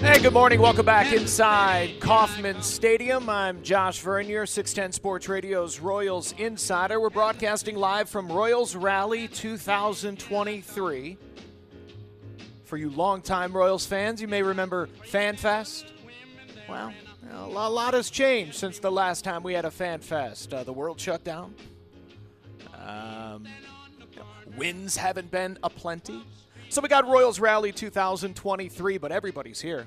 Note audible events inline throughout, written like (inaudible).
Hey, good morning. Welcome back inside Kauffman Stadium. I'm Josh Vernier, 610 Sports Radio's Royals Insider. We're broadcasting live from Royals Rally 2023. For you longtime Royals fans, you may remember FanFest. Well, a lot has changed since the last time we had a FanFest. Uh, the world shut down. Um, wins haven't been aplenty. So we got Royals Rally 2023, but everybody's here.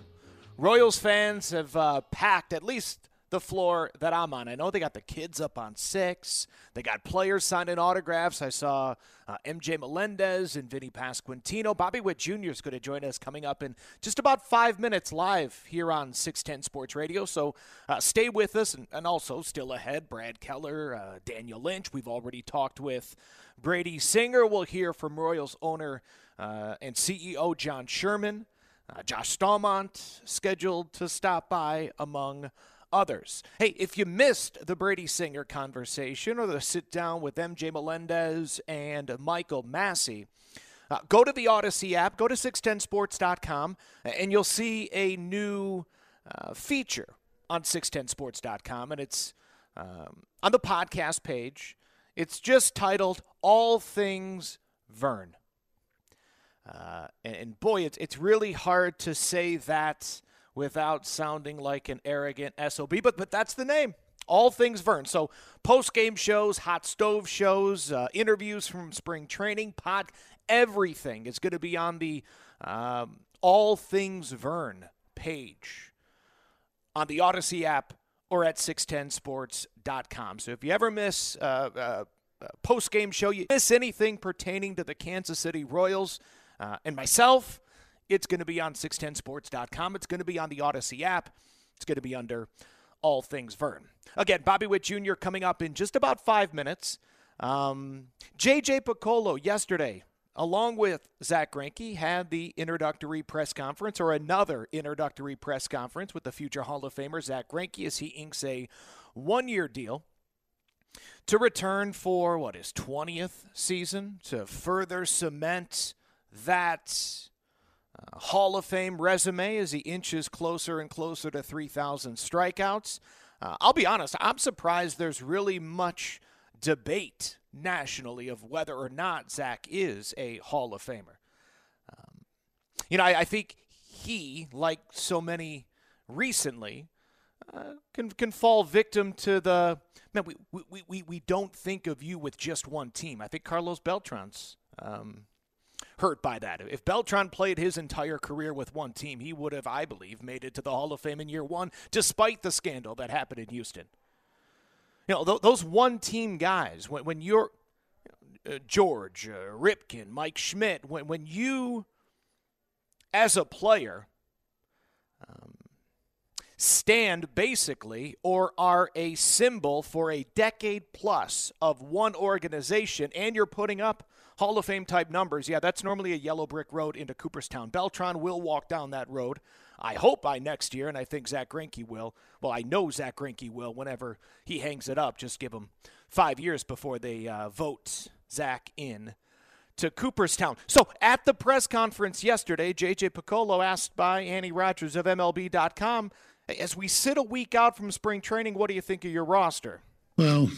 Royals fans have uh, packed at least the floor that I'm on. I know they got the kids up on six. They got players signing autographs. I saw uh, MJ Melendez and Vinny Pasquantino. Bobby Witt Jr. is going to join us coming up in just about five minutes live here on 610 Sports Radio. So uh, stay with us. And, and, also, still ahead, Brad Keller, uh, Daniel Lynch. We've already talked with Brady Singer. We'll hear from Royals owner and CEO John Sherman. Uh, Josh Staumont scheduled to stop by, among others. Hey, if you missed the Brady Singer conversation or the sit down with MJ Melendez and Michael Massey, uh, go to the Audacy app, go to 610sports.com, and you'll see a new uh, feature on 610sports.com, and it's um, on the podcast page. It's just titled All Things Vern. Uh, and, and, boy, it's, it's really hard to say that without sounding like an arrogant SOB, but, but that's the name. All things Vern. So post game shows, hot stove shows, uh, interviews from spring training, pod, everything is going to be on the um, All Things Vern page on the Audacy app or at 610sports.com. So if you ever miss uh, uh, post game show, you miss anything pertaining to the Kansas City Royals, uh, and myself, it's going to be on 610sports.com. It's going to be on the Audacy app. It's going to be under All Things Vern. Again, Bobby Witt Jr. coming up in just about five minutes. Um, JJ Picollo yesterday, along with Zach Greinke, had the introductory press conference or another introductory press conference with the future Hall of Famer Zach Greinke as he inks a one-year deal to return for what his 20th season to further cement that uh, Hall of Fame resume as he inches closer and closer to 3,000 strikeouts. Uh, I'll be honest, I'm surprised there's really much debate nationally of whether or not Zach is a Hall of Famer. Um, you know, I, I, think he, like so many recently, uh, can can fall victim to the man. We, we, we, we don't think of you with just one team. I think Carlos Beltran's um, hurt by that. If Beltran played his entire career with one team, he would have, I believe, made it to the Hall of Fame in year one, despite the scandal that happened in Houston. You know, th- those one team guys, when, when you're uh, George, uh, Ripken, Mike Schmidt, when, when you, as a player, um, stand basically or are a symbol for a decade plus of one organization, and you're putting up Hall of Fame type numbers, yeah, that's normally a yellow brick road into Cooperstown. Beltran will walk down that road I hope by next year, and I think Zach Greinke will. Well, I know Zach Greinke will whenever he hangs it up. Just give him five years before they uh, vote Zach in to Cooperstown. So at the press conference yesterday, JJ Picollo asked by Annie Rogers of MLB.com, as we sit a week out from spring training, what do you think of your roster? Well,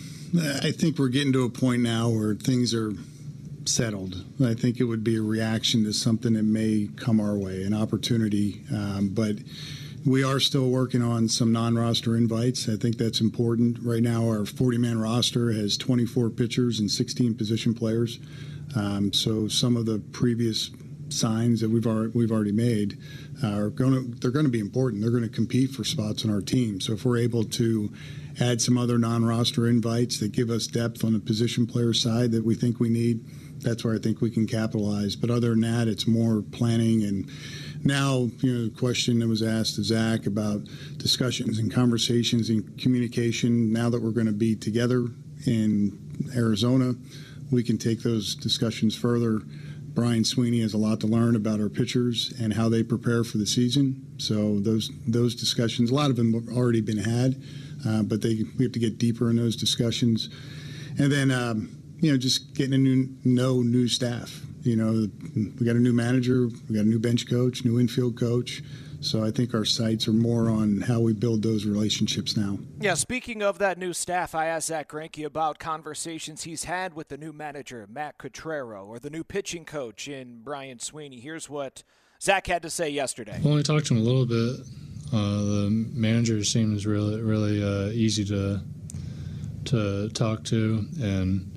I think we're getting to a point now where things are settled. I think it would be a reaction to something that may come our way, an opportunity. Um, but we are still working on some non roster invites. I think that's important. Right now, our 40 man roster has 24 pitchers and 16 position players. Um, so some of the previous signs that we've already, we've already made are going to they're going to be important. They're going to compete for spots on our team. So if we're able to add some other non-roster invites that give us depth on the position player side that we think we need. That's where I think we can capitalize. But other than that, it's more planning and now, you know, the question that was asked to Zach about discussions and conversations and communication. Now that we're going to be together in Arizona, we can take those discussions further. Brian Sweeney has a lot to learn about our pitchers and how they prepare for the season. So those those discussions, a lot of them have already been had uh, but they we have to get deeper in those discussions, and then um, you know just getting a new no new staff. You know, we got a new manager, we got a new bench coach, new infield coach. So I think our sights are more on how we build those relationships now. Yeah, speaking of that new staff, I asked Zach Greinke about conversations he's had with the new manager, Matt Quatraro, or the new pitching coach in Brian Sweeney. Here's what Zach had to say yesterday. Well, I talked to him a little bit. Uh, the manager seems really really uh, easy to to talk to, and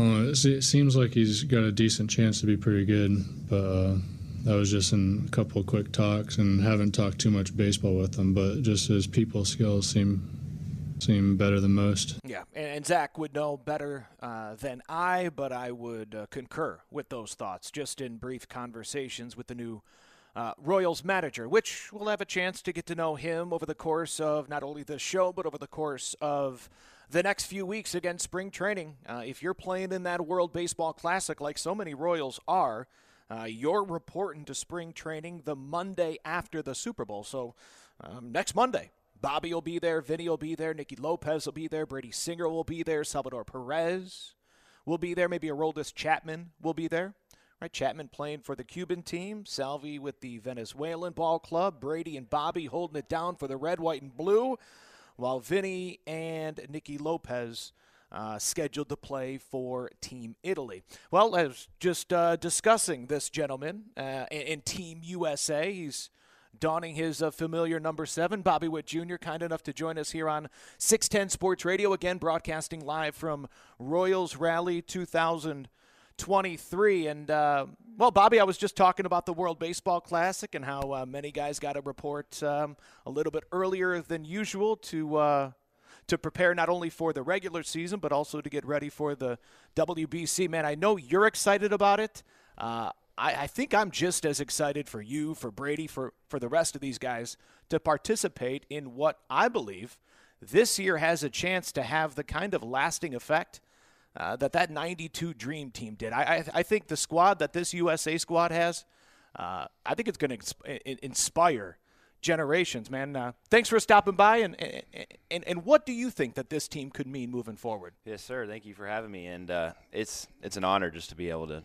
it seems like he's got a decent chance to be pretty good. But uh, that was just in a couple of quick talks, and haven't talked too much baseball with him. But just his people skills seem seem better than most. Yeah, and, Zach would know better uh, than I, but I would uh, concur with those thoughts just in brief conversations with the new uh, Royals manager, which we'll have a chance to get to know him over the course of not only the show, but over the course of the next few weeks against spring training. Uh, if you're playing in that World Baseball Classic, like so many Royals are, uh, you're reporting to spring training the Monday after the Super Bowl. So um, next Monday, Bobby will be there, Vinny will be there, Nicky Lopez will be there, Brady Singer will be there, Salvador Perez will be there, maybe Aroldis Chapman will be there. Right, Chapman playing for the Cuban team, Salvi with the Venezuelan ball club, Brady and Bobby holding it down for the red, white, and blue, while Vinny and Nicky Lopez uh, scheduled to play for Team Italy. Well, I was just uh, discussing this gentleman uh, in, in, Team USA. He's donning his uh, familiar number seven. Bobby Witt Jr., kind enough to join us here on 610 Sports Radio, again broadcasting live from Royals Rally 2000. 23. And, uh, well, Bobby, I was just talking about the World Baseball Classic and how uh, many guys got a report um, a little bit earlier than usual to. Uh, to prepare not only for the regular season, but also to get ready for the WBC. Man, I know you're excited about it. Uh, I, I, think I'm just as excited for you, for Brady, for, for the rest of these guys to participate in what I believe this year has a chance to have the kind of lasting effect uh, that that 92 Dream Team did. I, I, I, think the squad that this USA squad has, uh, I think it's going to inspire generations, man. Uh, thanks for stopping by, and, and and what do you think that this team could mean moving forward? Yes, sir. Thank you for having me, and uh, it's it's an honor just to be able to.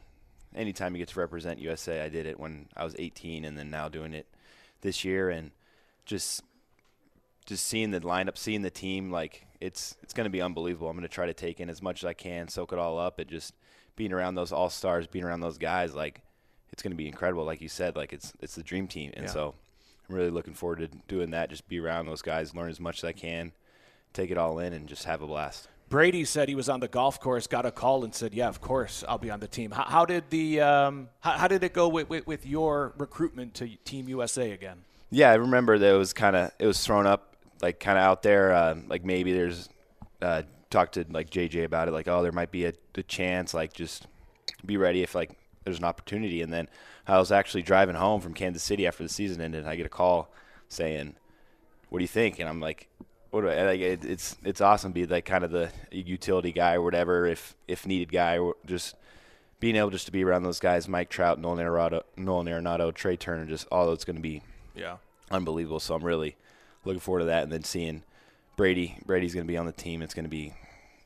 Anytime you get to represent USA, I did it when I was 18, and then now doing it this year, and just just seeing the lineup, seeing the team, like it's it's going to be unbelievable. I'm going to try to take in as much as I can, soak it all up, and just being around those all stars, being around those guys, like it's going to be incredible. Like you said, like it's it's the dream team, and yeah. so I'm really looking forward to doing that. Just be around those guys, learn as much as I can, take it all in, and just have a blast. Brady said he was on the golf course, got a call, and said, "Yeah, of course, I'll be on the team." How, how did the um, how, how, did it go with, with, with your recruitment to Team USA again? Yeah, I remember that it was kind of it was thrown up like kind of out there. Uh, like maybe there's uh, talked to like JJ about it. Like oh, there might be a, a chance. Like just be ready if like there's an opportunity. And then I was actually driving home from Kansas City after the season ended, and I get a call saying, "What do you think?" And I'm like, "What do I like?" It, it's it's awesome to be like kind of the utility guy or whatever, if if needed guy, or just being able just to be around those guys, Mike Trout, Nolan Arenado, Nolan Arenado, Trea Turner, just all that's going to be Yeah. unbelievable. So I'm really looking forward to that, and then seeing Brady. Brady's going to be on the team. It's going to be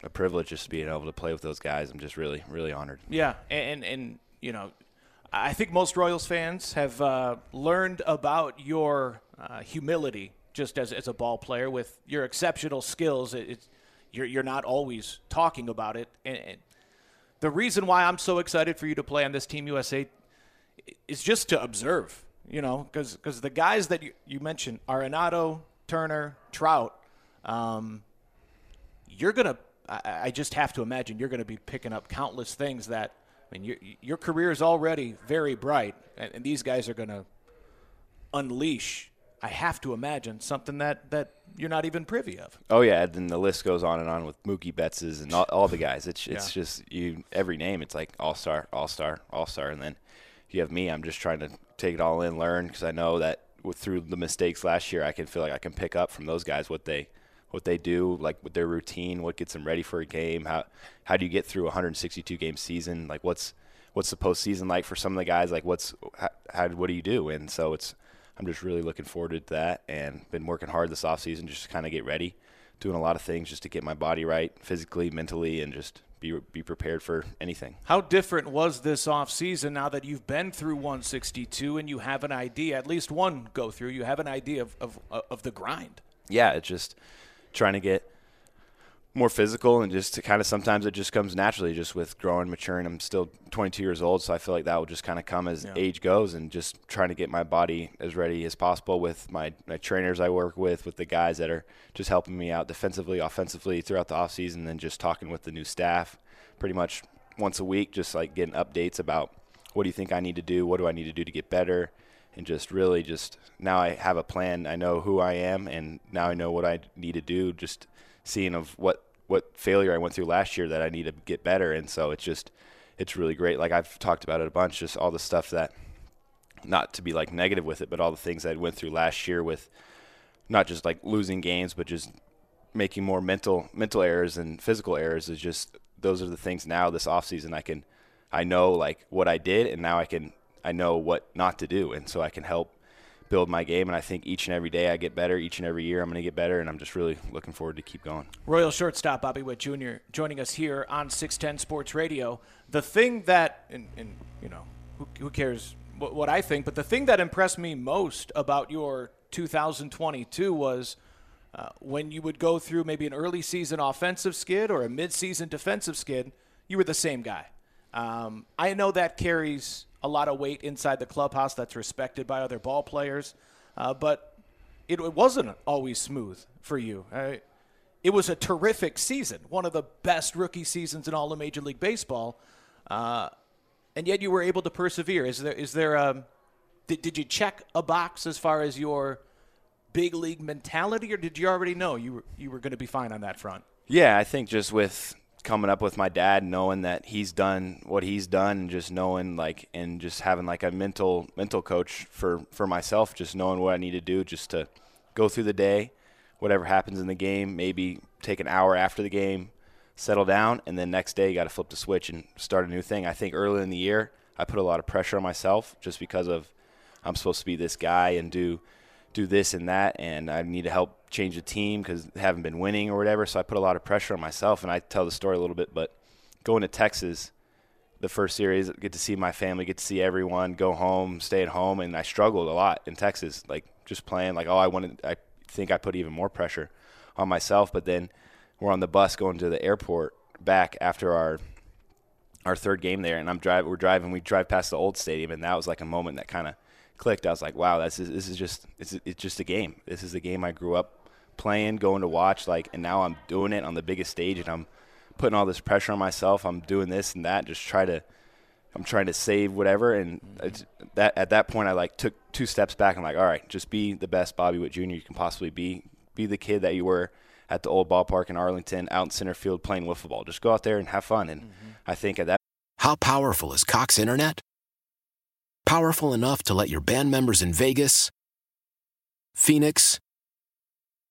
a privilege just being able to play with those guys. I'm just really, really honored. Yeah, and and you know, I think most Royals fans have uh, learned about your uh, humility just as as a ball player with your exceptional skills. It, it's you're you're not always talking about it, and, and the reason why I'm so excited for you to play on this Team USA is just to observe. You know, because the guys that you, you mentioned, Arenado, Turner, Trout, um, you're gonna. I, I just have to imagine you're going to be picking up countless things that. I mean, your your career is already very bright, and, and these guys are going to unleash. I have to imagine something that that you're not even privy of. Oh yeah, and then the list goes on and on with Mookie Betts's and all, all the guys. It's it's Yeah. just you every name. It's like all star, all star, all star, and then you have me. I'm just trying to take it all in, learn because I know that through the mistakes last year, I can feel like I can pick up from those guys what they what they do, like with their routine, what gets them ready for a game. How how do you get through a 162 game season? Like what's what's the postseason like for some of the guys? Like what's how, how what do you do? And so it's I'm just really looking forward to that and been working hard this offseason just to kind of get ready, doing a lot of things just to get my body right physically, mentally, and just be be prepared for anything. How different was this offseason now that you've been through 162 and you have an idea, at least one go through, you have an idea of, of, of the grind? yeah, it's just trying to get more physical and just to kind of sometimes it just comes naturally just with growing, maturing. I'm still 22 years old, so I feel like that will just kind of come as Yeah. age goes and just trying to get my body as ready as possible with my, my trainers I work with, with the guys that are just helping me out defensively, offensively throughout the offseason, and just talking with the new staff pretty much once a week, just like getting updates about what do you think I need to do, what do I need to do to get better, and just really just now I have a plan. I know who I am, and now I know what I need to do. Just seeing of what what failure I went through last year that I need to get better, and so it's just it's really great. Like I've talked about it a bunch, just all the stuff that not to be like negative with it, but all the things I went through last year with not just like losing games, but just making more mental mental errors and physical errors is just those are the things now this off season I can I know like what I did and now I can I know what not to do and so I can help build my game and I think each and every day I get better each and every year I'm going to get better and I'm just really looking forward to keep going. Royal shortstop Bobby Witt Jr. joining us here on 610 Sports Radio. The thing that, and, and you know, who, who cares what, what I think, but the thing that impressed me most about your 2022 was uh, when you would go through maybe an early season offensive skid or a mid-season defensive skid, you were the same guy. Um, I know that carries a lot of weight inside the clubhouse that's respected by other ball players, uh, but it, it wasn't always smooth for you. It was a terrific season, one of the best rookie seasons in all of Major League Baseball, uh, and yet you were able to persevere. Is there is there um, did, did you check a box as far as your big league mentality, or did you already know you were you were going to be fine on that front? Yeah, I think just with coming up with my dad, knowing that he's done what he's done, and just knowing like, and just having like a mental mental coach for for myself, just knowing what I need to do, just to go through the day, whatever happens in the game, maybe take an hour after the game, settle down, and then next day you got to flip the switch and start a new thing. I think early in the year I put a lot of pressure on myself just because of I'm supposed to be this guy and do do this and that, and I need to help change the team because haven't been winning or whatever. So I put a lot of pressure on myself, and I tell the story a little bit. But going to Texas, the first series, get to see my family, get to see everyone, go home, stay at home, and I struggled a lot in Texas, like just playing. Like, oh, I wanted, I think I put even more pressure on myself. But then we're on the bus going to the airport back after our our third game there, and I'm driving. We're driving. We drive past the old stadium, and that was like a moment that kind of clicked. I was like, "Wow, this is this is just it's it's just a game. This is the game I grew up playing, going to watch. Like, and now I'm doing it on the biggest stage, and I'm putting all this pressure on myself. I'm doing this and that, just try to. I'm trying to save whatever, and mm-hmm. it's, that at that point, I like took two steps back. I'm like, all right, just be the best Bobby Witt Jr. you can possibly be. Be the kid that you were at the old ballpark in Arlington, out in center field playing wiffle ball. Just go out there and have fun. And mm-hmm. I think at that How powerful is Cox Internet? Powerful enough to let your band members in Vegas, Phoenix,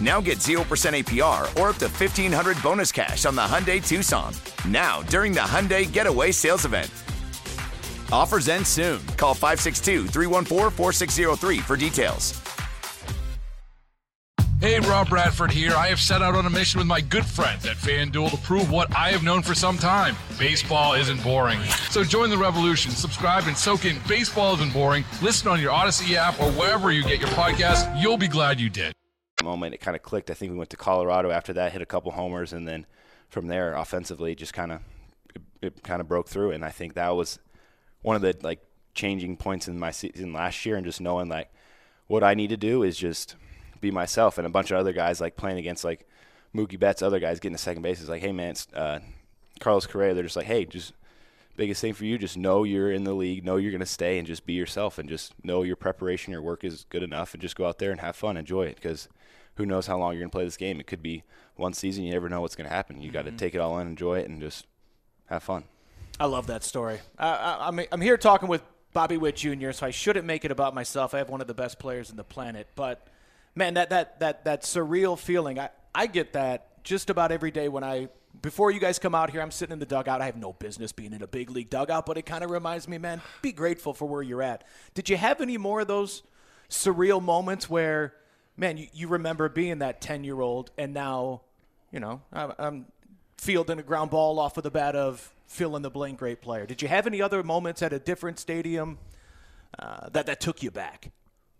Now get 0% APR or up to 1500 bonus cash on the Hyundai Tucson. Now, during the Hyundai Getaway Sales Event. Offers end soon. Call 562 314 4603 for details. Hey, Rob Bradford here. I have set out on a mission with my good friends at FanDuel to prove what I have known for some time baseball isn't boring. So join the revolution, subscribe, and soak in Baseball Isn't Boring. Listen on your Audacy app or wherever you get your podcast. You'll be glad you did. Moment it kind of clicked. I think we went to Colorado after that, hit a couple homers, and then from there, offensively, just kind of it, it kind of broke through. And I think that was one of the like changing points in my season last year, and just knowing like what I need to do is just be myself. And a bunch of other guys like playing against like Mookie Betts, other guys getting to second base is like, hey man, it's uh, Carlos Correa. They're just like, hey, just biggest thing for you, just know you're in the league, know you're going to stay, and just be yourself, and just know your preparation, your work is good enough, and just go out there and have fun, enjoy it, because who knows how long you're going to play this game? It could be one season. You never know what's going to happen. You mm-hmm. got to take it all in, enjoy it, and just have fun. I love that story. Uh, I'm I'm here talking with Bobby Witt Jr., so I shouldn't make it about myself. I have one of the best players in the planet, but man, that that that that surreal feeling. I I get that just about every day when I before you guys come out here. I'm sitting in the dugout. I have no business being in a big league dugout, but it kind of reminds me, man, be grateful for where you're at. Did you have any more of those surreal moments where, man, you, you remember being that 10 year old and now, you know, I'm, I'm fielding a ground ball off of the bat of fill in the blank great player. Did you have any other moments at a different stadium uh, that that took you back?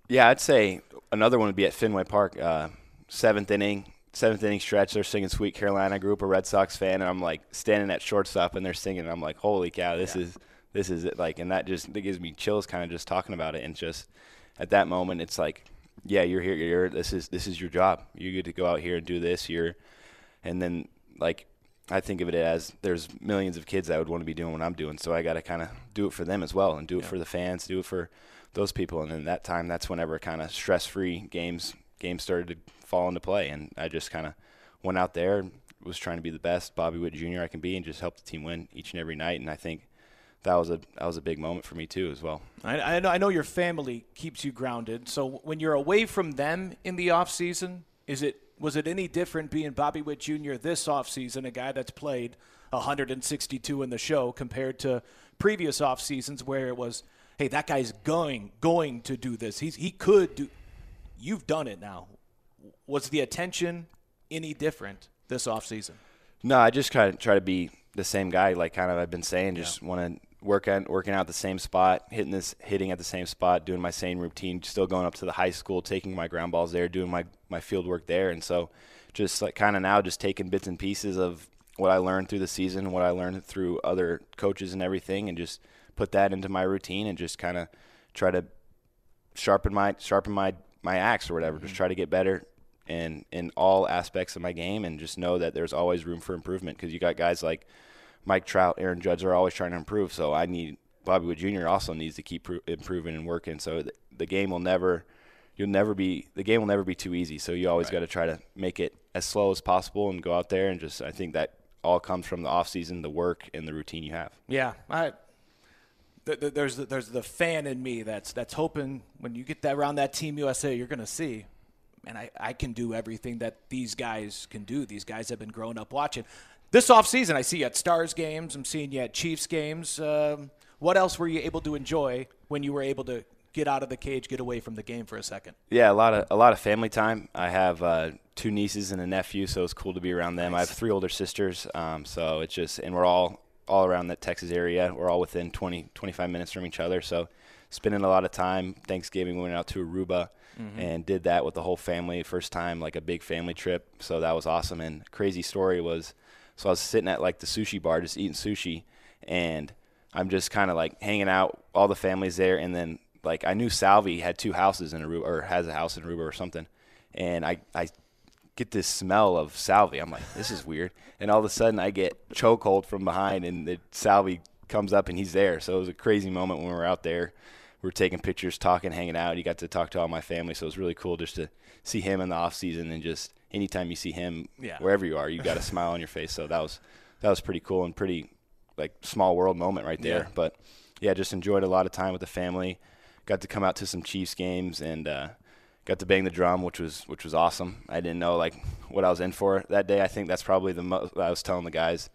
Yeah, I'd say another one would be at Fenway Park, uh, seventh inning, seventh inning stretch. They're singing "Sweet Caroline." I grew up a Red Sox fan, and I'm like standing at shortstop, and they're singing. And I'm like, "Holy cow, this yeah. is this is it!" Like, and that just that gives me chills, kind of just talking about it, and just at that moment, it's like, yeah, you're here. You're this is this is your job. You get to go out here and do this. You're, and then like I think of it as there's millions of kids that would want to be doing what I'm doing, so I got to kind of do it for them as well, and do it yeah. for the fans, do it for those people. And then that time, that's whenever kind of stress-free games games started to fall into play. And I just kind of went out there, was trying to be the best Bobby Witt Jr. I can be, and just help the team win each and every night. And I think that was a that was a big moment for me too as well. I, I, know, I know your family keeps you grounded. So when you're away from them in the off season, is it was it any different being Bobby Witt Jr. this off season, a guy that's played 162 in the show, compared to previous off seasons where it was hey, that guy's going going to do this. He's he could do. You've done it now. Was the attention any different this offseason? No, I just kind of try to be the same guy. Like kind of I've been saying, just yeah. want to work at working out the same spot, hitting this, hitting at the same spot, doing my same routine. Still going up to the high school, taking my ground balls there, doing my my field work there, and so just like kind of now just taking bits and pieces of what I learned through the season, what I learned through other coaches and everything, and just put that into my routine and just kind of try to sharpen my sharpen my my axe or whatever. Mm-hmm. Just try to get better in in all aspects of my game and just know that there's always room for improvement because you got guys like Mike Trout, Aaron Judge are always trying to improve. So I need Bobby Witt Jr. also needs to keep improving and working. So the, the, game will never you'll never be the game will never be too easy. So you always right. got to try to make it as slow as possible and go out there and just I think that all comes from the off season, the work and the routine you have. Yeah, I there's the, there's the fan in me that's that's hoping when you get that around that team USA, you're going to see, and I, I can do everything that these guys can do. These guys have been growing up watching. This offseason, I see you at Stars games. I'm seeing you at Chiefs games. Um, what else were you able to enjoy when you were able to get out of the cage, get away from the game for a second. Yeah, a lot of a lot of family time. I have uh, two nieces and a nephew, so it's cool to be around them. Nice. I have three older sisters, um, so it's just and we're all all around the Texas area. We're all within 20 25 minutes from each other, so spending a lot of time. Thanksgiving, we went out to Aruba mm-hmm. and did that with the whole family. First time, like a big family trip. So that was awesome. And crazy story was, so I was sitting at like the sushi bar, just eating sushi, and I'm just kind of like hanging out. All the families there, and then like I knew Salvi had two houses in Aruba or has a house in Aruba or something, and I I get this smell of Salvi. I'm like, this is weird. And all of a sudden, I get chokehold from behind, and the Salvi comes up and he's there. So it was a crazy moment when we were out there we were taking pictures, talking, hanging out. He got to talk to all my family, so it was really cool just to see him in the off season and just anytime you see him, yeah. wherever you are, you got a smile on your face. So that was that was pretty cool and pretty like small world moment right there. Yeah. But yeah, just enjoyed a lot of time with the family. Got to come out to some Chiefs games and uh, got to bang the drum, which was which was awesome. I didn't know like what I was in for that day. I think that's probably the most. I was telling the guys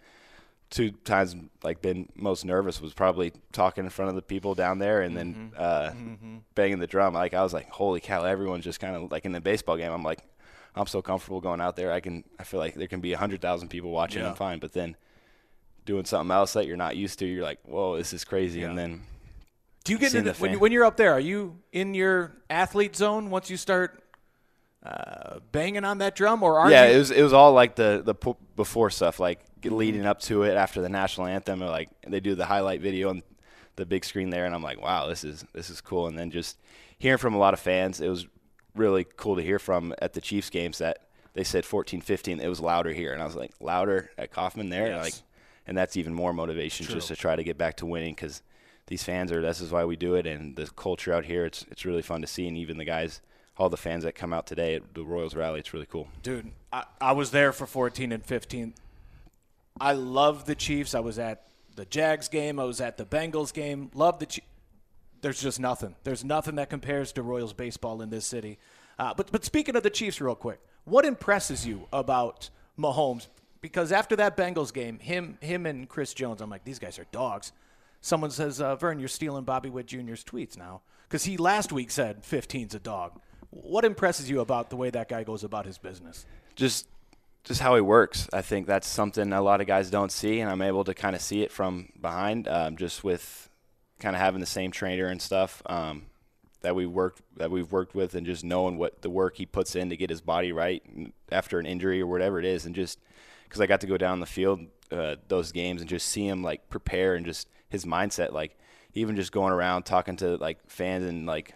two times like been most nervous was probably talking in front of the people down there and then mm-hmm. Uh, mm-hmm. banging the drum. Like I was like, holy cow! Everyone's just kind of like in the baseball game. I'm like, I'm so comfortable going out there. I can. I feel like there can be a hundred thousand people watching. Yeah. I'm fine. But then doing something else that you're not used to, you're like, whoa, this is crazy. Yeah. And then do you get into when, you, when you're up there? Are you in your athlete zone once you start uh, banging on that drum, or are yeah, you? it was it was all like the the before stuff, like leading up to it after the national anthem, or like they do the highlight video on the big screen there, and I'm like, wow, this is this is cool. And then just hearing from a lot of fans, it was really cool to hear from at the Chiefs games that they said 14, 15, it was louder here, and I was like, louder at Kauffman there, yes. and like, and that's even more motivation True. just to try to get back to winning because these fans are. This is why we do it, and the culture out here, it's it's really fun to see, and even the guys all the fans that come out today at the Royals rally. It's really cool. Dude, I, I was there for 14 and 15. I love the Chiefs. I was at the Jags game. I was at the Bengals game. Love the Chiefs. There's just nothing. There's nothing that compares to Royals baseball in this city. Uh, but but speaking of the Chiefs, real quick, what impresses you about Mahomes? Because after that Bengals game, him him and Chris Jones, I'm like, these guys are dogs. Someone says, uh, Vern, you're stealing Bobby Witt Jr.'s tweets now because he last week said 15's a dog. What impresses you about the way that guy goes about his business? Just just how he works. I think that's something a lot of guys don't see, and I'm able to kind of see it from behind, um, just with kind of having the same trainer and stuff um, that we worked that we've worked with, and just knowing what the work he puts in to get his body right after an injury or whatever it is, and just because I got to go down the field uh, those games and just see him like prepare and just his mindset, like even just going around talking to like fans and like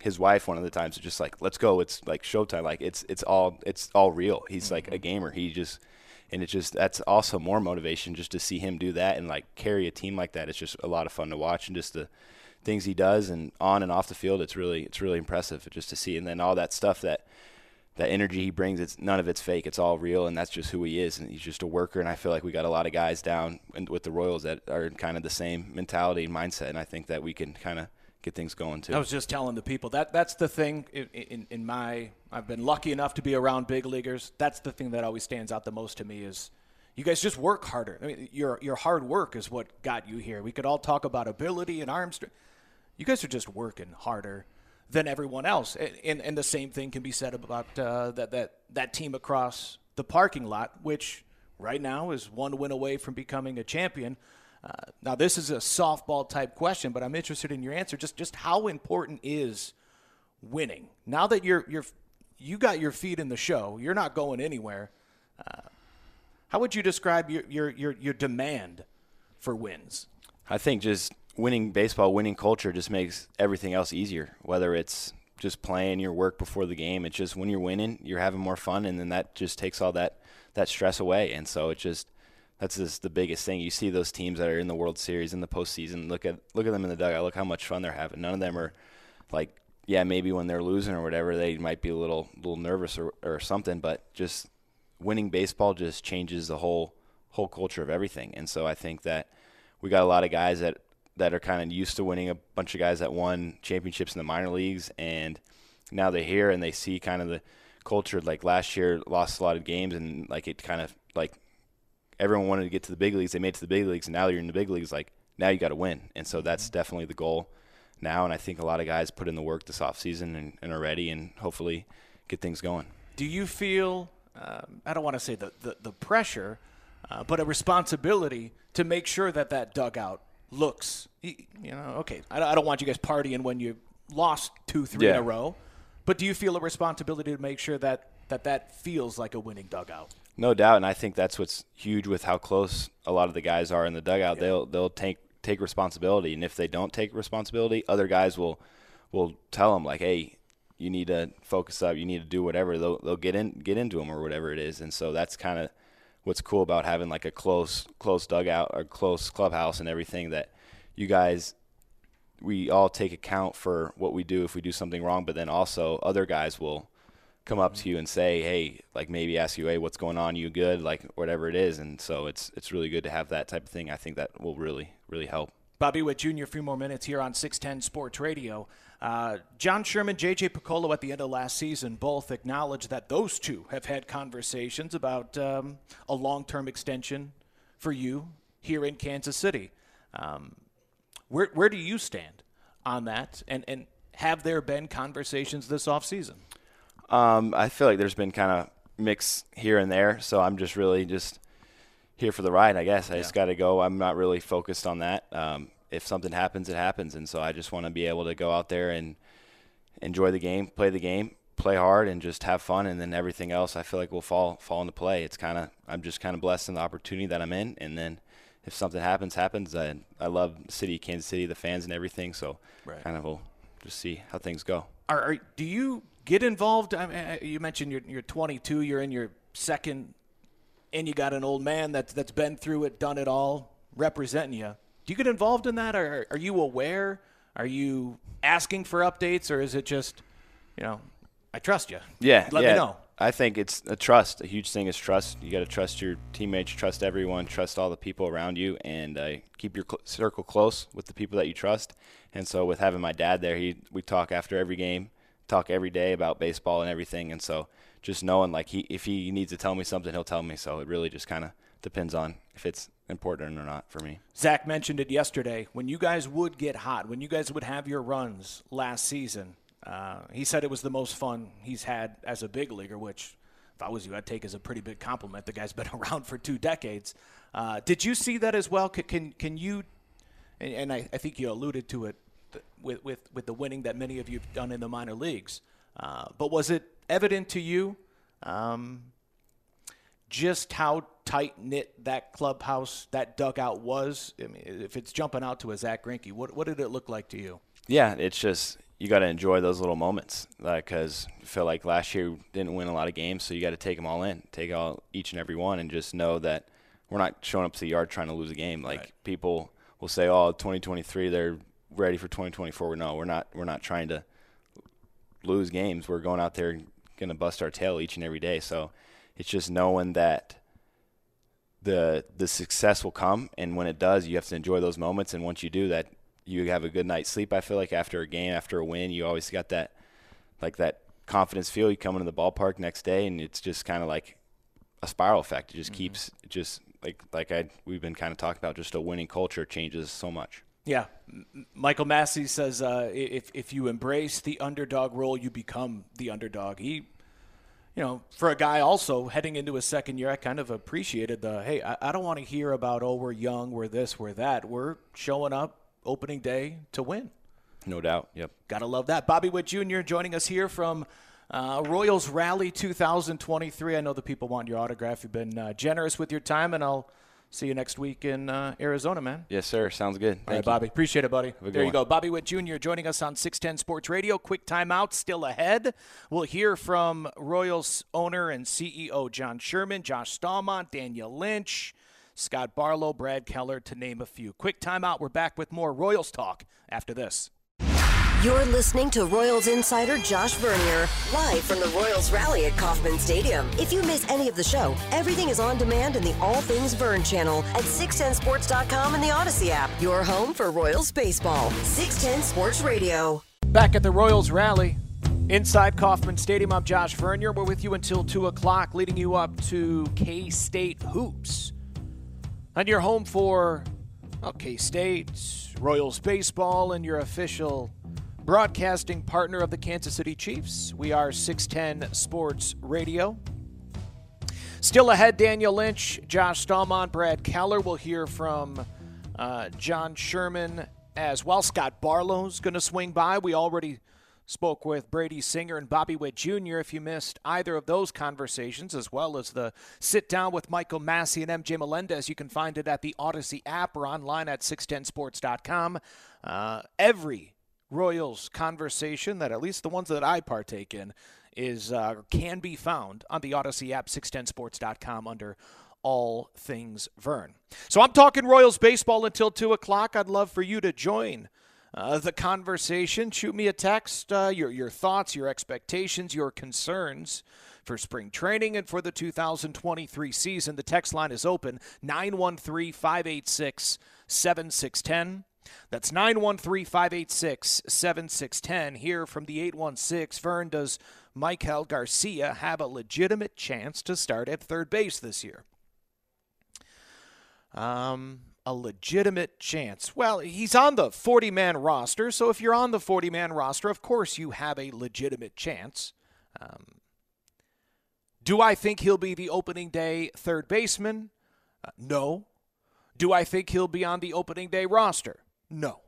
his wife one of the times just like let's go it's like showtime like it's it's all it's all real he's mm-hmm. like a mm-hmm. gamer he just and it's just that's also more motivation just to see him do that and like carry a team like that. It's just a lot of fun to watch and just the things he does and on and off the field. It's really it's really impressive just to see. And then all that stuff that that energy he brings it's none of it's fake. It's all real and that's just who he is. And he's just a worker and I feel like we got a lot of guys down with the Royals that are kind of the same mentality and mindset. And I think that we can kind of get things going too. I was just telling the people that that's the thing in, in, in, my I've been lucky enough to be around big leaguers. That's the thing that always stands out the most to me is you guys just work harder. I mean, your your hard work is what got you here. We could all talk about ability and arm strength. You guys are just working harder than everyone else, and and the same thing can be said about uh, that that that team across the parking lot, which right now is one win away from becoming a champion. Now, this is a softball type question, but I'm interested in your answer. Just just how important is winning now that you're you're you got your feet in the show? You're not going anywhere. Uh, how would you describe your, your your your demand for wins? I think just winning baseball, winning culture just makes everything else easier. Whether it's just playing your work before the game, it's just when you're winning, you're having more fun, and then that just takes all that that stress away. And so it just that's just the biggest thing. You see those teams that are in the World Series in the postseason. Look at look at them in the dugout. Look how much fun they're having. None of them are like yeah maybe when they're losing or whatever they might be a little little nervous or or something. But just winning baseball just changes the whole whole culture of everything. And so I think that we got a lot of guys that that are kind of used to winning. A bunch of guys that won championships in the minor leagues and now they're here and they see kind of the culture. Like last year, lost a lot of games and like it kind of like everyone wanted to get to the big leagues. They made it to the big leagues, and now you're in the big leagues. Like now you got to win, and so that's definitely the goal. now, and I think a lot of guys put in the work this offseason and, and are ready and hopefully get things going. Do you feel, um, I don't want to say the, the, the pressure, uh, but a responsibility to make sure that that dugout looks, you know, okay, I, I don't want you guys partying when you lost two, three Yeah. in a row, but do you feel a responsibility to make sure that that, that feels like a winning dugout? No doubt, and I think that's what's huge with how close a lot of the guys are in the dugout. They'll they'll take take responsibility, and if they don't take responsibility, other guys will will tell them like, "Hey, you need to focus up. You need to do whatever." They'll they'll get in get into them or whatever it is, and so that's kind of what's cool about having like a close close dugout or close clubhouse and everything that you guys we all take account for what we do if we do something wrong, but then also other guys will come up to you and say, "Hey, like maybe ask you, hey, what's going on? You good? Like whatever it is." And so it's it's really good to have that type of thing. I think that will really really help. Bobby Witt Jr., a few more minutes here on 610 Sports Radio. Uh, John Sherman, J.J. Picollo at the end of last season both acknowledged that those two have had conversations about um, a long term extension for you here in Kansas City. Um, where, where do you stand on that? And, and have there been conversations this offseason? Um, I feel like there's been kind of mix here and there, so I'm just really just here for the ride. I guess I just got to go. I'm not really focused on that. Um, if something happens, it happens, and so I just want to be able to go out there and enjoy the game, play the game, play hard, and just have fun, and then everything else I feel like will fall fall into play. It's kind of I'm just kind of blessed in the opportunity that I'm in, and then if something happens, happens. I I love the city, Kansas City, the fans, and everything. So Right. kind of we'll just see how things go. Are, are do you get involved? I mean, you mentioned you're, you're 22. You're in your second, and you got an old man that's that's been through it, done it all, representing you. Do you get involved in that? Or are you aware? Are you asking for updates, or is it just, you know, I trust you? Yeah, let yeah. me know. I think it's a trust. A huge thing is trust. You got to trust your teammates, trust everyone, trust all the people around you, and uh, keep your cl- circle close with the people that you trust. And so, with having my dad there, he we talk after every game, talk every day about baseball and everything. And so, just knowing like he if he needs to tell me something, he'll tell me. So it really just kind of depends on if it's important or not for me. Zach mentioned it yesterday. When you guys would get hot, when you guys would have your runs last season, uh, he said it was the most fun he's had as a big leaguer, which, if I was you, I'd take as a pretty big compliment. The guy's (laughs) been around for two decades. Uh, did you see that as well? Can can, can you? And, I, I think you alluded to it with, with with the winning that many of you've done in the minor leagues. Uh, but was it evident to you? Um, just how tight knit that clubhouse, that dugout was. I mean, if it's jumping out to a Zach Greinke, what what did it look like to you? Yeah, it's just you got to enjoy those little moments because I feel like last year didn't win a lot of games, so you got to take them all in, take all each and every one, and just know that we're not showing up to the yard trying to lose a game. Like people will say, "Oh, 2023, they're ready for 2024." No, we're not. We're not trying to lose games. We're going out there going to bust our tail each and every day. So it's just knowing that the the success will come, and when it does, you have to enjoy those moments. And once you do that, you have a good night's sleep. I feel like after a game, after a win, you always got that like that confidence feel. You come into the ballpark next day, and it's just kind of like a spiral effect. It just mm-hmm. keeps it just like like I we've been kind of talking about. Just a winning culture changes so much. Yeah, Michael Massey says uh, if if you embrace the underdog role, you become the underdog. He, you know, for a guy also heading into his second year, I kind of appreciated the hey, I, I don't want to hear about oh we're young, we're this, we're that. We're showing up opening day to win. No doubt. Yep. Gotta love that. Bobby Witt Jr. joining us here from uh, Royals Rally 2023. I know the people want your autograph. You've been uh, generous with your time, and I'll see you next week in uh, Arizona, man. Yes, sir. Sounds good. All right, you. Bobby. Appreciate it, buddy. There you one. go. Bobby Witt Jr. joining us on 610 Sports Radio. Quick timeout still ahead. We'll hear from Royals owner and CEO John Sherman, Josh Staumont, Daniel Lynch, Scott Barlow, Brad Keller, to name a few. Quick timeout. We're back with more Royals talk after this. You're listening to Royals insider Josh Vernier, live from the Royals rally at Kauffman Stadium. If you miss any of the show, everything is on demand in the All Things Vern channel at 610sports.com and the Audacy app. Your home for Royals baseball. 610 Sports Radio. Back at the Royals rally inside Kauffman Stadium, I'm Josh Vernier. We're with you until 2 o'clock, leading you up to K State Hoops. And you're home for K State, Royals Baseball, and your official broadcasting partner of the Kansas City Chiefs. We are 610 Sports Radio. Still ahead, Daniel Lynch, Josh Staumont, Brad Keller. We'll hear from uh, John Sherman as well. Scott Barlow's going to swing by. We already spoke with Brady Singer and Bobby Witt Jr. If you missed either of those conversations, as well as the sit down with Michael Massey and MJ Melendez, you can find it at the Audacy app or online at 610sports.com. Uh, every Royals conversation that at least the ones that I partake in is uh, can be found on the Audacy app, 610sports.com under all things Vern. So I'm talking Royals baseball until 2 o'clock. I'd love for you to join uh, the conversation. Shoot me a text, uh, your, your thoughts, your expectations, your concerns for spring training and for the 2023 season. The text line is open 913 586 7610. That's 913 586 7610. Here from the 816, Vern, does Maikel Garcia have a legitimate chance to start at third base this year? Um, a legitimate chance. Well, he's on the 40 man roster, so if you're on the 40 man roster, of course you have a legitimate chance. Um, do I think he'll be the opening day third baseman? Uh, no. Do I think he'll be on the opening day roster? No.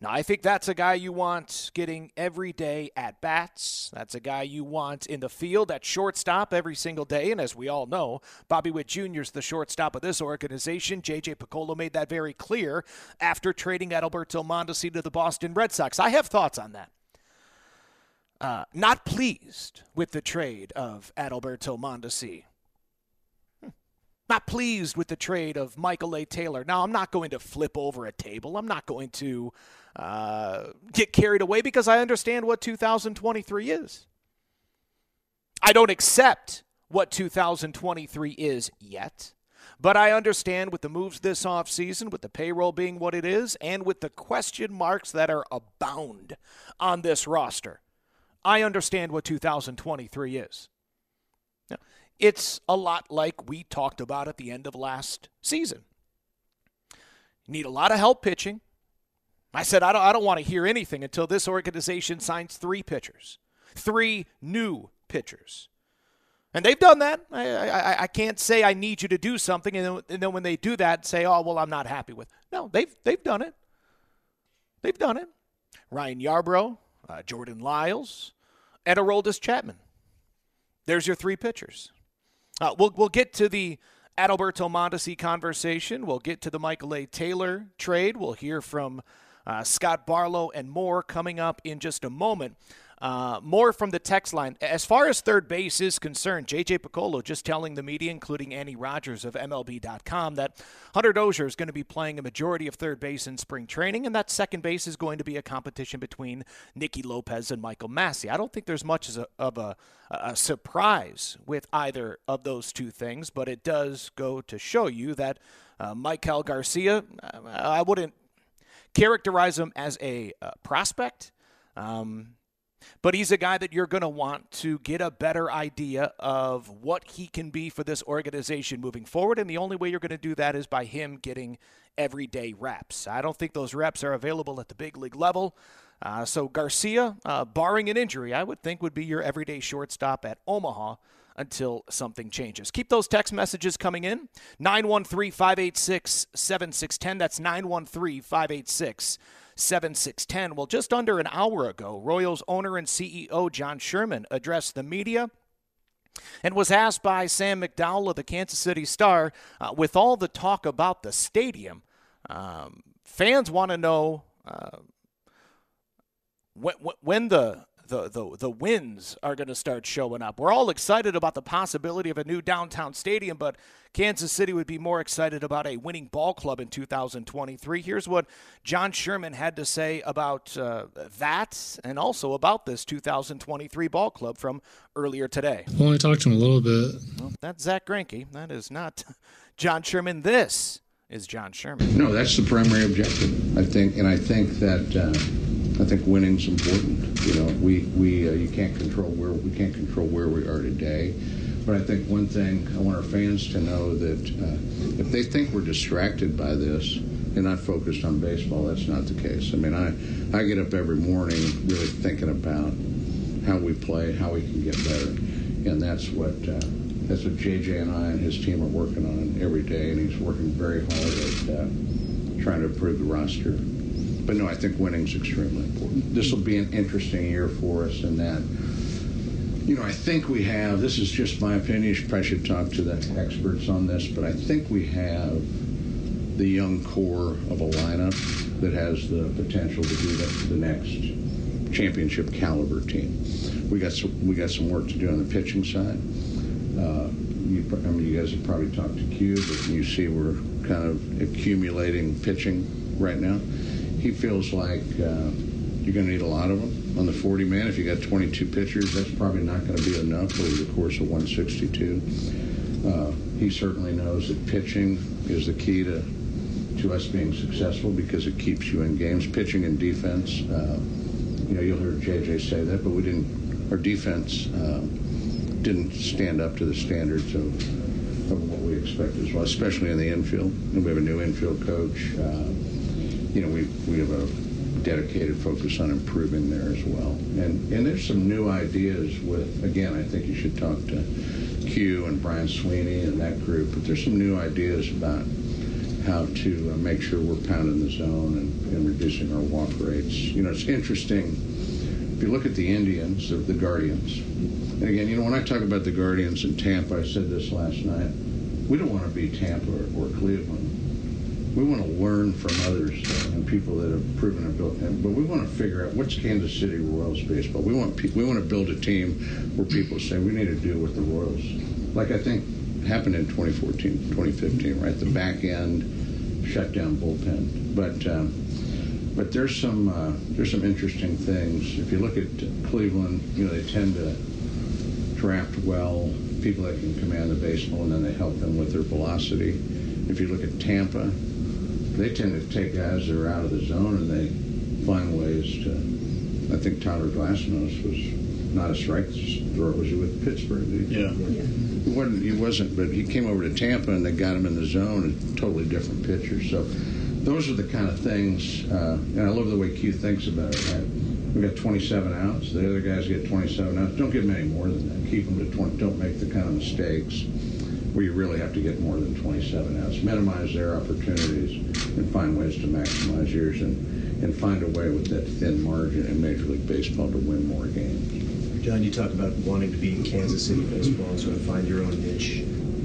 Now, I think that's a guy you want getting every day at bats. That's a guy you want in the field at shortstop every single day. And as we all know, Bobby Witt Jr. is the shortstop of this organization. J.J. Picollo made that very clear after trading Adalberto Mondesi to the Boston Red Sox. I have thoughts on that. Uh, not pleased with the trade of Adalberto Mondesi. Not pleased with the trade of Michael A. Taylor. Now, I'm not going to flip over a table. I'm not going to uh, get carried away because I understand what 2023 is. I don't accept what 2023 is yet, but I understand with the moves this offseason, with the payroll being what it is, and with the question marks that are abound on this roster, I understand what 2023 is. It's a lot like we talked about at the end of last season. need a lot of help pitching. I said, I don't, I don't want to hear anything until this organization signs three pitchers, three new pitchers. And they've done that. I, I, I can't say I need you to do something, and then, and then when they do that, say, oh, well, I'm not happy with. No, they've, they've done it. They've done it. Ryan Yarbrough, uh, Jordan Lyles, and Aroldis Chapman. There's your three pitchers. Uh, we'll, we'll get to the Adalberto Mondesi conversation. We'll get to the Michael A. Taylor trade. We'll hear from uh, Scott Barlow and more coming up in just a moment. Uh, more from the text line. As far as third base is concerned, J.J. Picollo just telling the media, including Annie Rogers of MLB.com, that Hunter Dozier is going to be playing a majority of third base in spring training, and that second base is going to be a competition between Nicky Lopez and Michael Massey. I don't think there's much of a, a surprise with either of those two things, but it does go to show you that uh, Maikel Garcia, I wouldn't characterize him as a uh, prospect. Um, but he's a guy that you're going to want to get a better idea of what he can be for this organization moving forward. And the only way you're going to do that is by him getting everyday reps. I don't think those reps are available at the big league level. Uh, so Garcia, uh, barring an injury, I would think would be your everyday shortstop at Omaha until something changes. Keep those text messages coming in. 913 586 7610. That's 913 586 7610. Well, just under an hour ago, Royals owner and CEO John Sherman addressed the media and was asked by Sam McDowell of the Kansas City Star uh, with all the talk about the stadium. Um, fans want to know uh, when, when the the, the, the wins are going to start showing up. We're all excited about the possibility of a new downtown stadium, but Kansas City would be more excited about a winning ball club in 2023. Here's what John Sherman had to say about uh, that and also about this 2023 ball club from earlier today. I only talked to him a little bit. Well, that's Zack Greinke. That is not (laughs) John Sherman. This is John Sherman. No, that's the primary objective, I think, and I think that. Uh, I think winning's important. You know, we we uh, you can't control where we can't control where we are today, but I think one thing I want our fans to know that uh, if they think we're distracted by this, and not focused on baseball. That's not the case. I mean, I, I get up every morning really thinking about how we play, how we can get better, and that's what uh, that's what JJ and I and his team are working on every day, and he's working very hard at uh, trying to improve the roster. But no, I think winning is extremely important. This will be an interesting year for us in that you know, I think we have, this is just my opinion, probably should talk to the experts on this, but I think we have the young core of a lineup that has the potential to be the, the next championship caliber team. We got some, we got some work to do on the pitching side. Uh, you, I mean, you guys have probably talked to Q, but you see we're kind of accumulating pitching right now. He feels like uh, you're going to need a lot of them on the 40 man. If you got 22 pitchers, that's probably not going to be enough over the course of 162. Uh, he certainly knows that pitching is the key to to us being successful because it keeps you in games. Pitching and defense. Uh, you know, you'll hear JJ say that, but we didn't. Our defense uh, didn't stand up to the standards of of what we expect as well, especially in the infield. And we have a new infield coach. You know, we we have a dedicated focus on improving there as well. And and there's some new ideas with again, I think you should talk to Q and Brian Sweeney and that group, but there's some new ideas about how to uh, make sure we're pounding the zone and, and, reducing our walk rates. You know, it's interesting. If you look at the Indians, the, the Guardians, and again, you know, when I talk about the Guardians in Tampa, I said this last night. We don't want to be Tampa or, or Cleveland we want to learn from others and people that have proven it built but we want to figure out what's Kansas City Royals baseball. We want pe- we want to build a team where people say we need to do what the Royals, like I think happened in 2014, 2015, right? The back end shutdown bullpen, but. Um, but there's some uh, there's some interesting things. If you look at Cleveland, you know they tend to draft well people that can command the baseball, and then they help them with their velocity. If you look at Tampa, they tend to take guys that are out of the zone and they find ways to. I think Tyler Glasnow was not a strike thrower. Was he with Pittsburgh? He, yeah. He wasn't, he wasn't, but he came over to Tampa and they got him in the zone, a totally different pitcher. So those are the kind of things, uh, and I love the way Q thinks about it, right? We got 27 outs. The other guys get 27 outs. Don't give them any more than that. Keep them to 20. Don't make the kind of mistakes you really have to get more than 27 outs. Minimize their opportunities and find ways to maximize yours and, and find a way with that thin margin in Major League Baseball to win more games. John, you talk about wanting to be in Kansas City baseball and sort of find your own niche.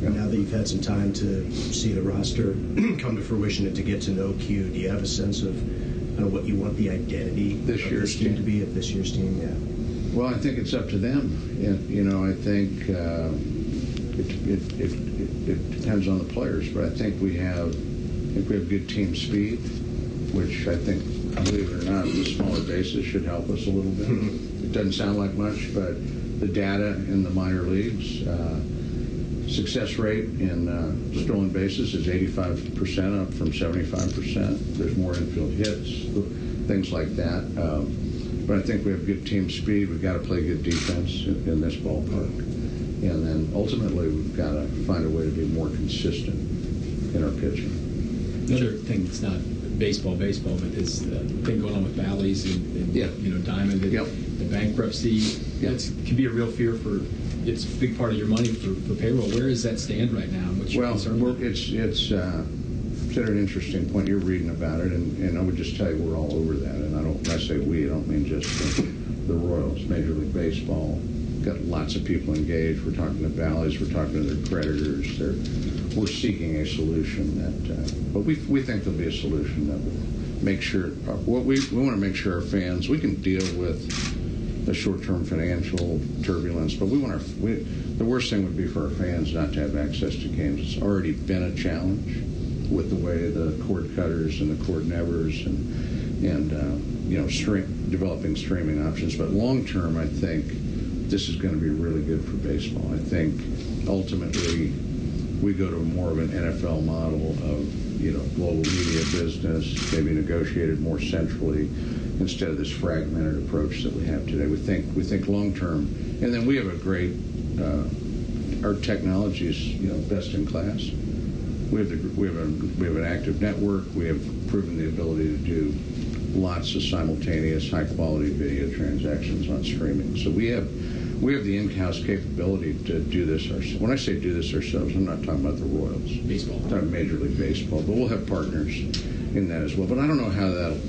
Yep. Now that you've had some time to see the roster (clears throat) come to fruition and to get to know Q, do you have a sense of kind of what you want the identity this of year's this team team to be of this year's team? Yeah. Well, I think it's up to them. And, you know, I think uh, it, it, it, it, depends on the players, but I think we have I think we have good team speed, which I think, believe it or not, the smaller bases should help us a little bit. Mm-hmm. It doesn't sound like much, but the data in the minor leagues, uh, success rate in uh, stolen bases is 85% up from 75%. There's more infield hits, things like that. Um, but I think we have good team speed. We've got to play good defense in, in this ballpark. And then ultimately, we've got to find a way to be more consistent in our pitching. Another thing that's not baseball, baseball, but this uh, thing going on with Bally's and, and yeah. you know Diamond, and yep. the bankruptcy. Yep. It can be a real fear for. It's a big part of your money for, for payroll. Where does that stand right now? What's your well, concern? it's it's uh, considered an interesting point. You're reading about it, and, and I would just tell you we're all over that. And I don't when I say we, I don't mean just the, the Royals, Major League Baseball. Got lots of people engaged. We're talking to Bally's, We're talking to their creditors. They're we're seeking a solution that, uh, but we, we think there'll be a solution that will make sure, uh, what we, we want to make sure our fans, we can deal with the short-term financial turbulence, but we want our, we, the worst thing would be for our fans not to have access to games. It's already been a challenge with the way the cord cutters and the cord nevers and, and uh, you know, stream, developing streaming options. But long-term, I think this is going to be really good for baseball. I think ultimately we go to more of an NFL model of you know global media business, maybe negotiated more centrally instead of this fragmented approach that we have today. We think we think long term, and then we have a great uh, our technology is you know best in class. we have the, we have a we have an active network. We have proven the ability to do lots of simultaneous high quality video transactions on streaming. So we have we have the in-house capability to do this ourselves. When I say do this ourselves, I'm not talking about the Royals, baseball, I'm talking Major League Baseball, but we'll have partners in that as well. But I don't know how that'll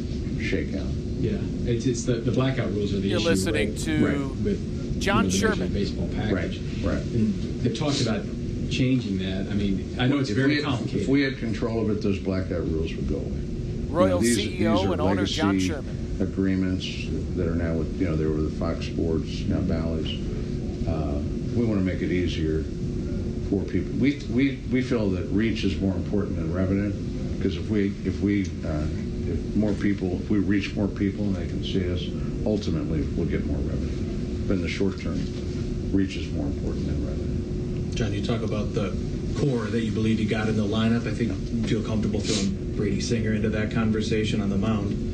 shake out. Yeah, it's, it's the, the blackout rules are the issue. You're listening right? to Right. With, John you know, the Major Sherman. League Baseball package. Right, right. And they've talked about changing that. I mean, I know it's If very we had- complicated. If we had control of it, those blackout rules would go away. Royal these- CEO these and owner John Sherman. Agreements that are now with, you know, they were the Fox Sports, now Bally's. Uh, we want to make it easier for people. We, we, we feel that reach is more important than revenue because if we, if we, uh, if more people, if we reach more people and they can see us, ultimately we'll get more revenue. But in the short term, reach is more important than revenue. John, you talk about the core that you believe you got in the lineup. I think you feel comfortable throwing Brady Singer into that conversation on the mound.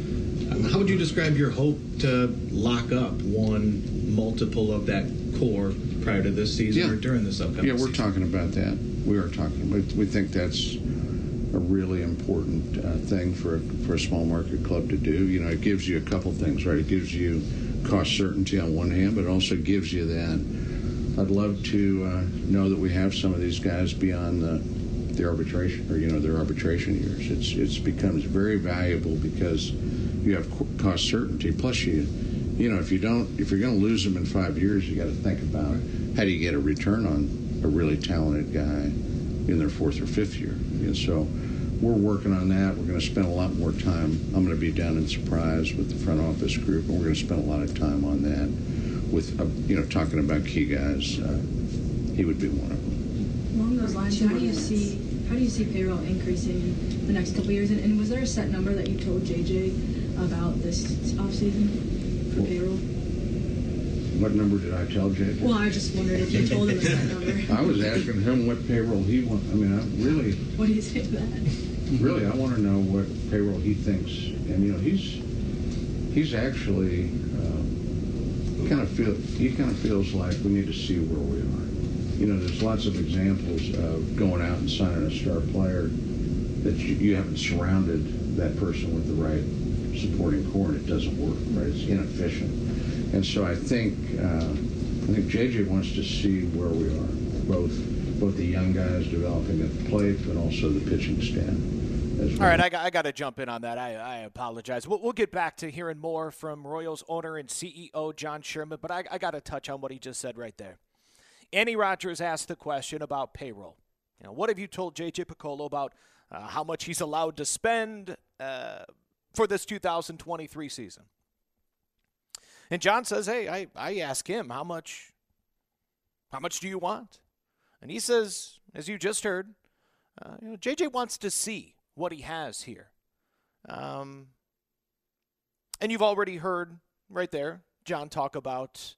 How would you describe your hope to lock up one multiple of that core prior to this season or during this upcoming season? Yeah, we're season? talking about that. We are talking. We, we think that's a really important uh, thing for a, for a small market club to do. You know, it gives you a couple things, right? It gives you cost certainty on one hand, but it also gives you that. I'd love to uh, know that we have some of these guys beyond the the arbitration or you know their arbitration years. It's it's becomes very valuable because you have cost certainty. Plus, you you know if you don't if you're going to lose them in five years, you got to think about how do you get a return on a really talented guy in their fourth or fifth year. And so we're working on that. We're going to spend a lot more time. I'm going to be down in Surprise with the front office group, and we're going to spend a lot of time on that with uh, you know talking about key guys. Uh, he would be one of them. Along those lines, how do you see how do you see payroll increasing in the next couple of years? And, and was there a set number that you told JJ about this off season for payroll? What number did I tell Jake? Well, I just wondered if you told him a set number. (laughs) I was asking him what payroll he wants. I mean, I really, What do you say to that? really, I want to know what payroll he thinks. And you know, he's he's actually um, kind of feel he kind of feels like we need to see where we are. You know, there's lots of examples of going out and signing a star player that you, you haven't surrounded that person with the right supporting core, it doesn't work. Right? It's inefficient. And so I think uh, I think JJ wants to see where we are, both both the young guys developing at the plate, but also the pitching staff. Well. All right, I got, I got to jump in on that. I, I apologize. We'll, we'll get back to hearing more from Royals owner and CEO John Sherman, but I, I got to touch on what he just said right there. Andy Rogers asked the question about payroll. You know, what have you told JJ Picollo about uh, how much he's allowed to spend uh, for this 2023 season? And John says, "Hey, I, I ask him how much how much do you want?" And he says, as you just heard, uh, you know, JJ wants to see what he has here. Um, and you've already heard right there John talk about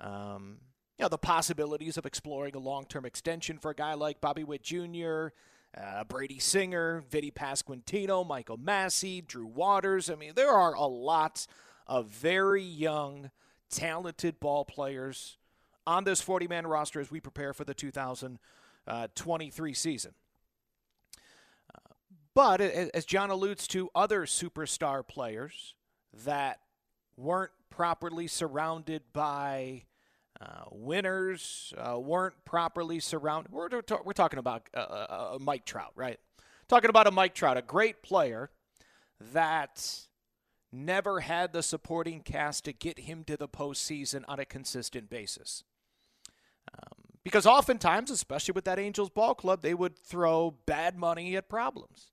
um, you know the possibilities of exploring a long-term extension for a guy like Bobby Witt Jr., uh, Brady Singer, Vinny Pasquantino, Michael Massey, Drew Waters. I mean, there are a lot of very young, talented ball players on this 40-man roster as we prepare for the 2023 season. But as John alludes to, other superstar players that weren't properly surrounded by uh, winners, uh, weren't properly surrounded. We're, we're talking about uh, uh, Mike Trout, right? Talking about a Mike Trout, a great player that never had the supporting cast to get him to the postseason on a consistent basis. Um, because oftentimes, especially with that Angels ball club, they would throw bad money at problems.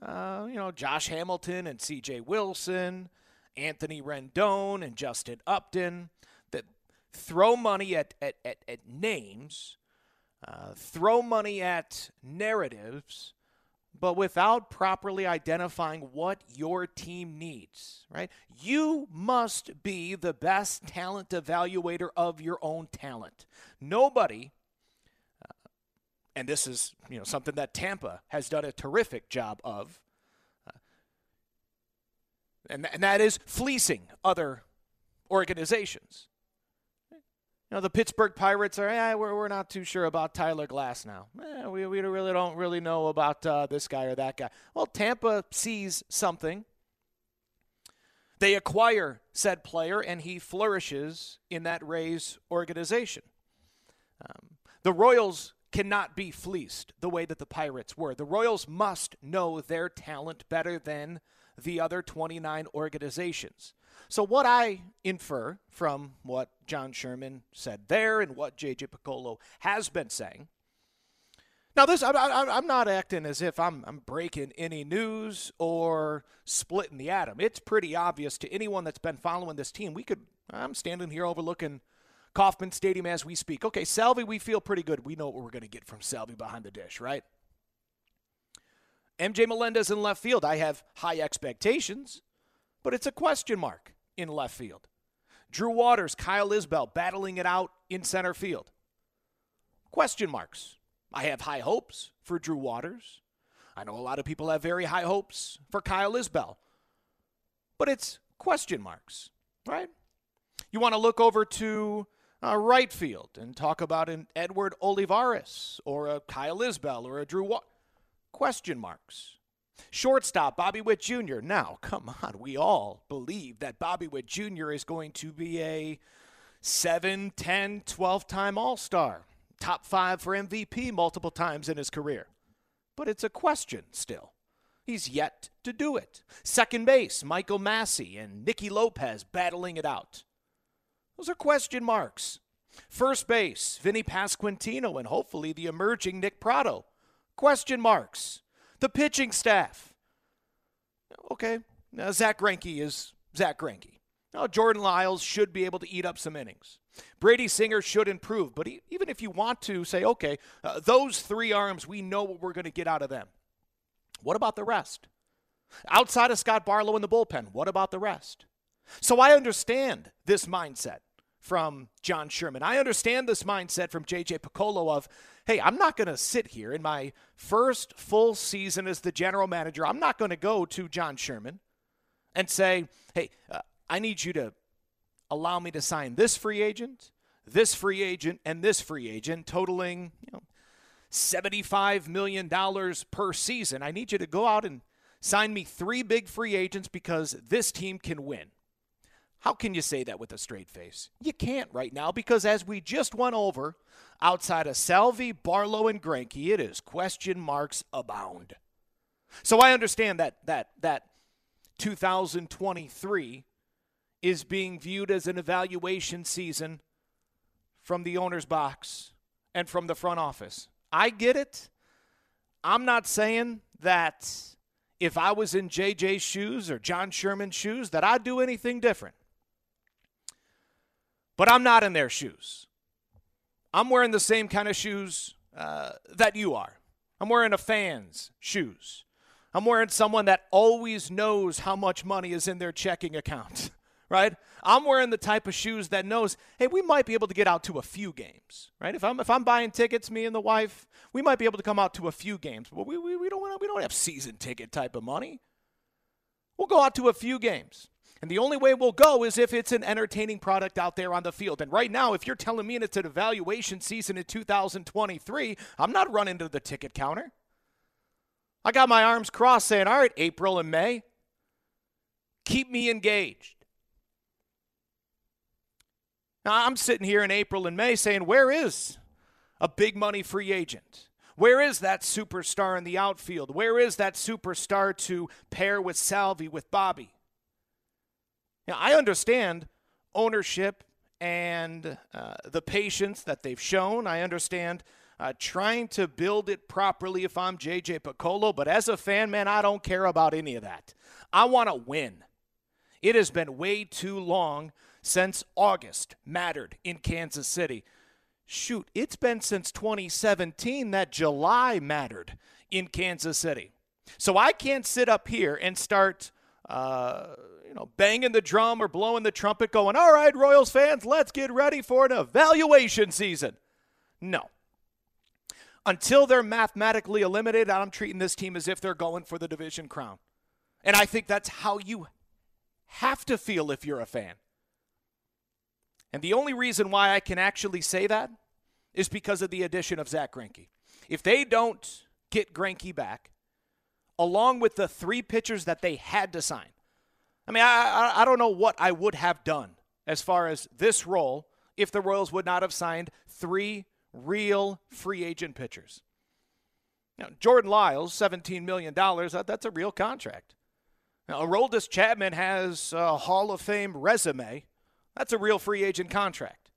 Uh, you know, Josh Hamilton and C.J. Wilson, Anthony Rendon and Justin Upton, throw money at, at, at, at names, uh, throw money at narratives, but without properly identifying what your team needs, right? You must be the best talent evaluator of your own talent. Nobody and this is you know something that Tampa has done a terrific job of, uh, and and that is fleecing other organizations. You know, the Pittsburgh Pirates are, eh, we're, we're not too sure about Tyler Glasnow. Eh, we, we really don't really know about uh, this guy or that guy. Well, Tampa sees something. They acquire said player, and he flourishes in that Rays organization. Um, the Royals cannot be fleeced the way that the Pirates were. The Royals must know their talent better than the other 29 organizations. So, what I infer from what John Sherman said there and what J.J. Picollo has been saying. Now, this I, am not acting as if I'm, I'm breaking any news or splitting the atom. It's pretty obvious to anyone that's been following this team. We could. I'm standing here overlooking Kauffman Stadium as we speak. Okay, Salvy, we feel pretty good. We know what we're going to get from Salvy behind the dish, right? MJ Melendez in left field, I have high expectations, but it's a question mark in left field. Drew Waters, Kyle Isbel battling it out in center field. Question marks. I have high hopes for Drew Waters. I know a lot of people have very high hopes for Kyle Isbel, but it's question marks, right? You want to look over to uh, right field and talk about an Edward Olivares or a Kyle Isbel or a Drew Wa- question marks. Shortstop Bobby Witt Jr. Now, come on, we all believe that Bobby Witt Jr. is going to be a 7, 10, 12 time All Star, top five for MVP multiple times in his career. But it's a question still. He's yet to do it. Second base, Michael Massey and Nicky Lopez battling it out. Those are question marks. First base, Vinny Pasquantino, and hopefully the emerging Nick Pratto. Question marks. The pitching staff. Okay, now Zack Greinke is Zack Greinke. Now Jordan Lyles should be able to eat up some innings. Brady Singer should improve, but he, even if you want to say, okay, uh, those three arms, we know what we're going to get out of them. What about the rest? Outside of Scott Barlow in the bullpen, what about the rest? So I understand this mindset from John Sherman. I understand this mindset from JJ Picollo of, hey, I'm not going to sit here in my first full season as the general manager. I'm not going to go to John Sherman and say, hey, uh, I need you to allow me to sign this free agent, this free agent, and this free agent, totaling, you know, $75 million per season. I need you to go out and sign me three big free agents because this team can win. How can you say that with a straight face? You can't right now because, as we just went over, outside of Salvy, Barlow, and Greinke, it is question marks abound. So I understand that that that 2023 is being viewed as an evaluation season from the owner's box and from the front office. I get it. I'm not saying that if I was in JJ's shoes or John Sherman's shoes that I'd do anything different. But I'm not in their shoes. I'm wearing the same kind of shoes uh, that you are. I'm wearing a fan's shoes. I'm wearing someone that always knows how much money is in their checking account, (laughs) right? I'm wearing the type of shoes that knows, hey, we might be able to get out to a few games, right? If I'm if I'm buying tickets, me and the wife, we might be able to come out to a few games, but we, we, we don't we don't have season ticket type of money. We'll go out to a few games. And the only way we'll go is if it's an entertaining product out there on the field. And right now, if you're telling me it's an evaluation season in 2023, I'm not running to the ticket counter. I got my arms crossed saying, all right, April and May, keep me engaged. Now, I'm sitting here in April and May saying, where is a big money free agent? Where is that superstar in the outfield? Where is that superstar to pair with Salvy, with Bobby? Now, I understand ownership and uh, the patience that they've shown. I understand uh, trying to build it properly if I'm JJ Picollo, but as a fan, man, I don't care about any of that. I want to win. It has been way too long since August mattered in Kansas City. Shoot, it's been since 2017 that July mattered in Kansas City. So I can't sit up here and start. Uh, you know, banging the drum or blowing the trumpet, going, all right, Royals fans, let's get ready for an evaluation season. No. Until they're mathematically eliminated, I'm treating this team as if they're going for the division crown. And I think that's how you have to feel if you're a fan. And the only reason why I can actually say that is because of the addition of Zack Greinke. If they don't get Greinke back, along with the three pitchers that they had to sign, I mean, I, I, don't know what I would have done as far as this role if the Royals would not have signed three real free agent pitchers. Now, Jordan Lyles, $17 million, that, that's a real contract. Now, Aroldis Chapman has a Hall of Fame resume. That's a real free agent contract.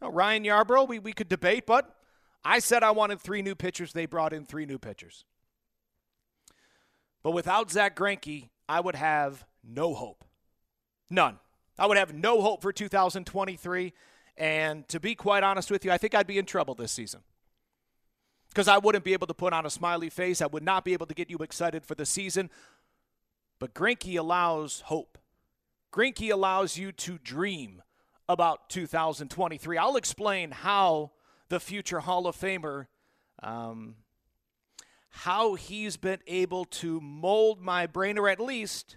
Now, Ryan Yarbrough, we, we could debate, but I said I wanted three new pitchers. They brought in three new pitchers. But without Zack Greinke, I would have no hope. None. I would have no hope for 2023. And to be quite honest with you, I think I'd be in trouble this season. Because I wouldn't be able to put on a smiley face. I would not be able to get you excited for the season. But Greinke allows hope. Greinke allows you to dream about 2023. I'll explain how the future Hall of Famer, um, how he's been able to mold my brain, or at least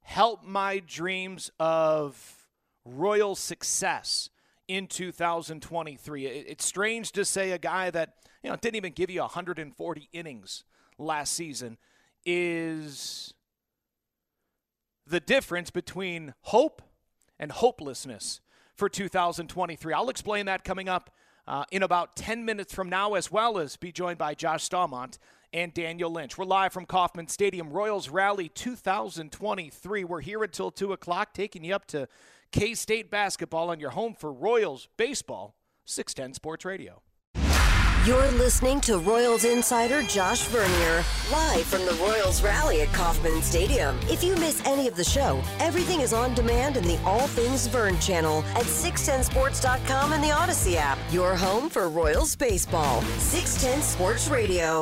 help my dreams of royal success in 2023. It's strange to say a guy that you know didn't even give you 140 innings last season is the difference between hope and hopelessness for 2023. I'll explain that coming up uh, in about 10 minutes from now, as well as be joined by Josh Staumont and Daniel Lynch. We're live from Kauffman Stadium, Royals Rally 2023. We're here until 2 o'clock, taking you up to K State basketball on your home for Royals baseball, 610 Sports Radio. You're listening to Royals insider Josh Vernier, live from the Royals rally at Kauffman Stadium. If you miss any of the show, everything is on demand in the All Things Vern channel at 610sports.com and the Audacy app. Your home for Royals baseball. 610 Sports Radio.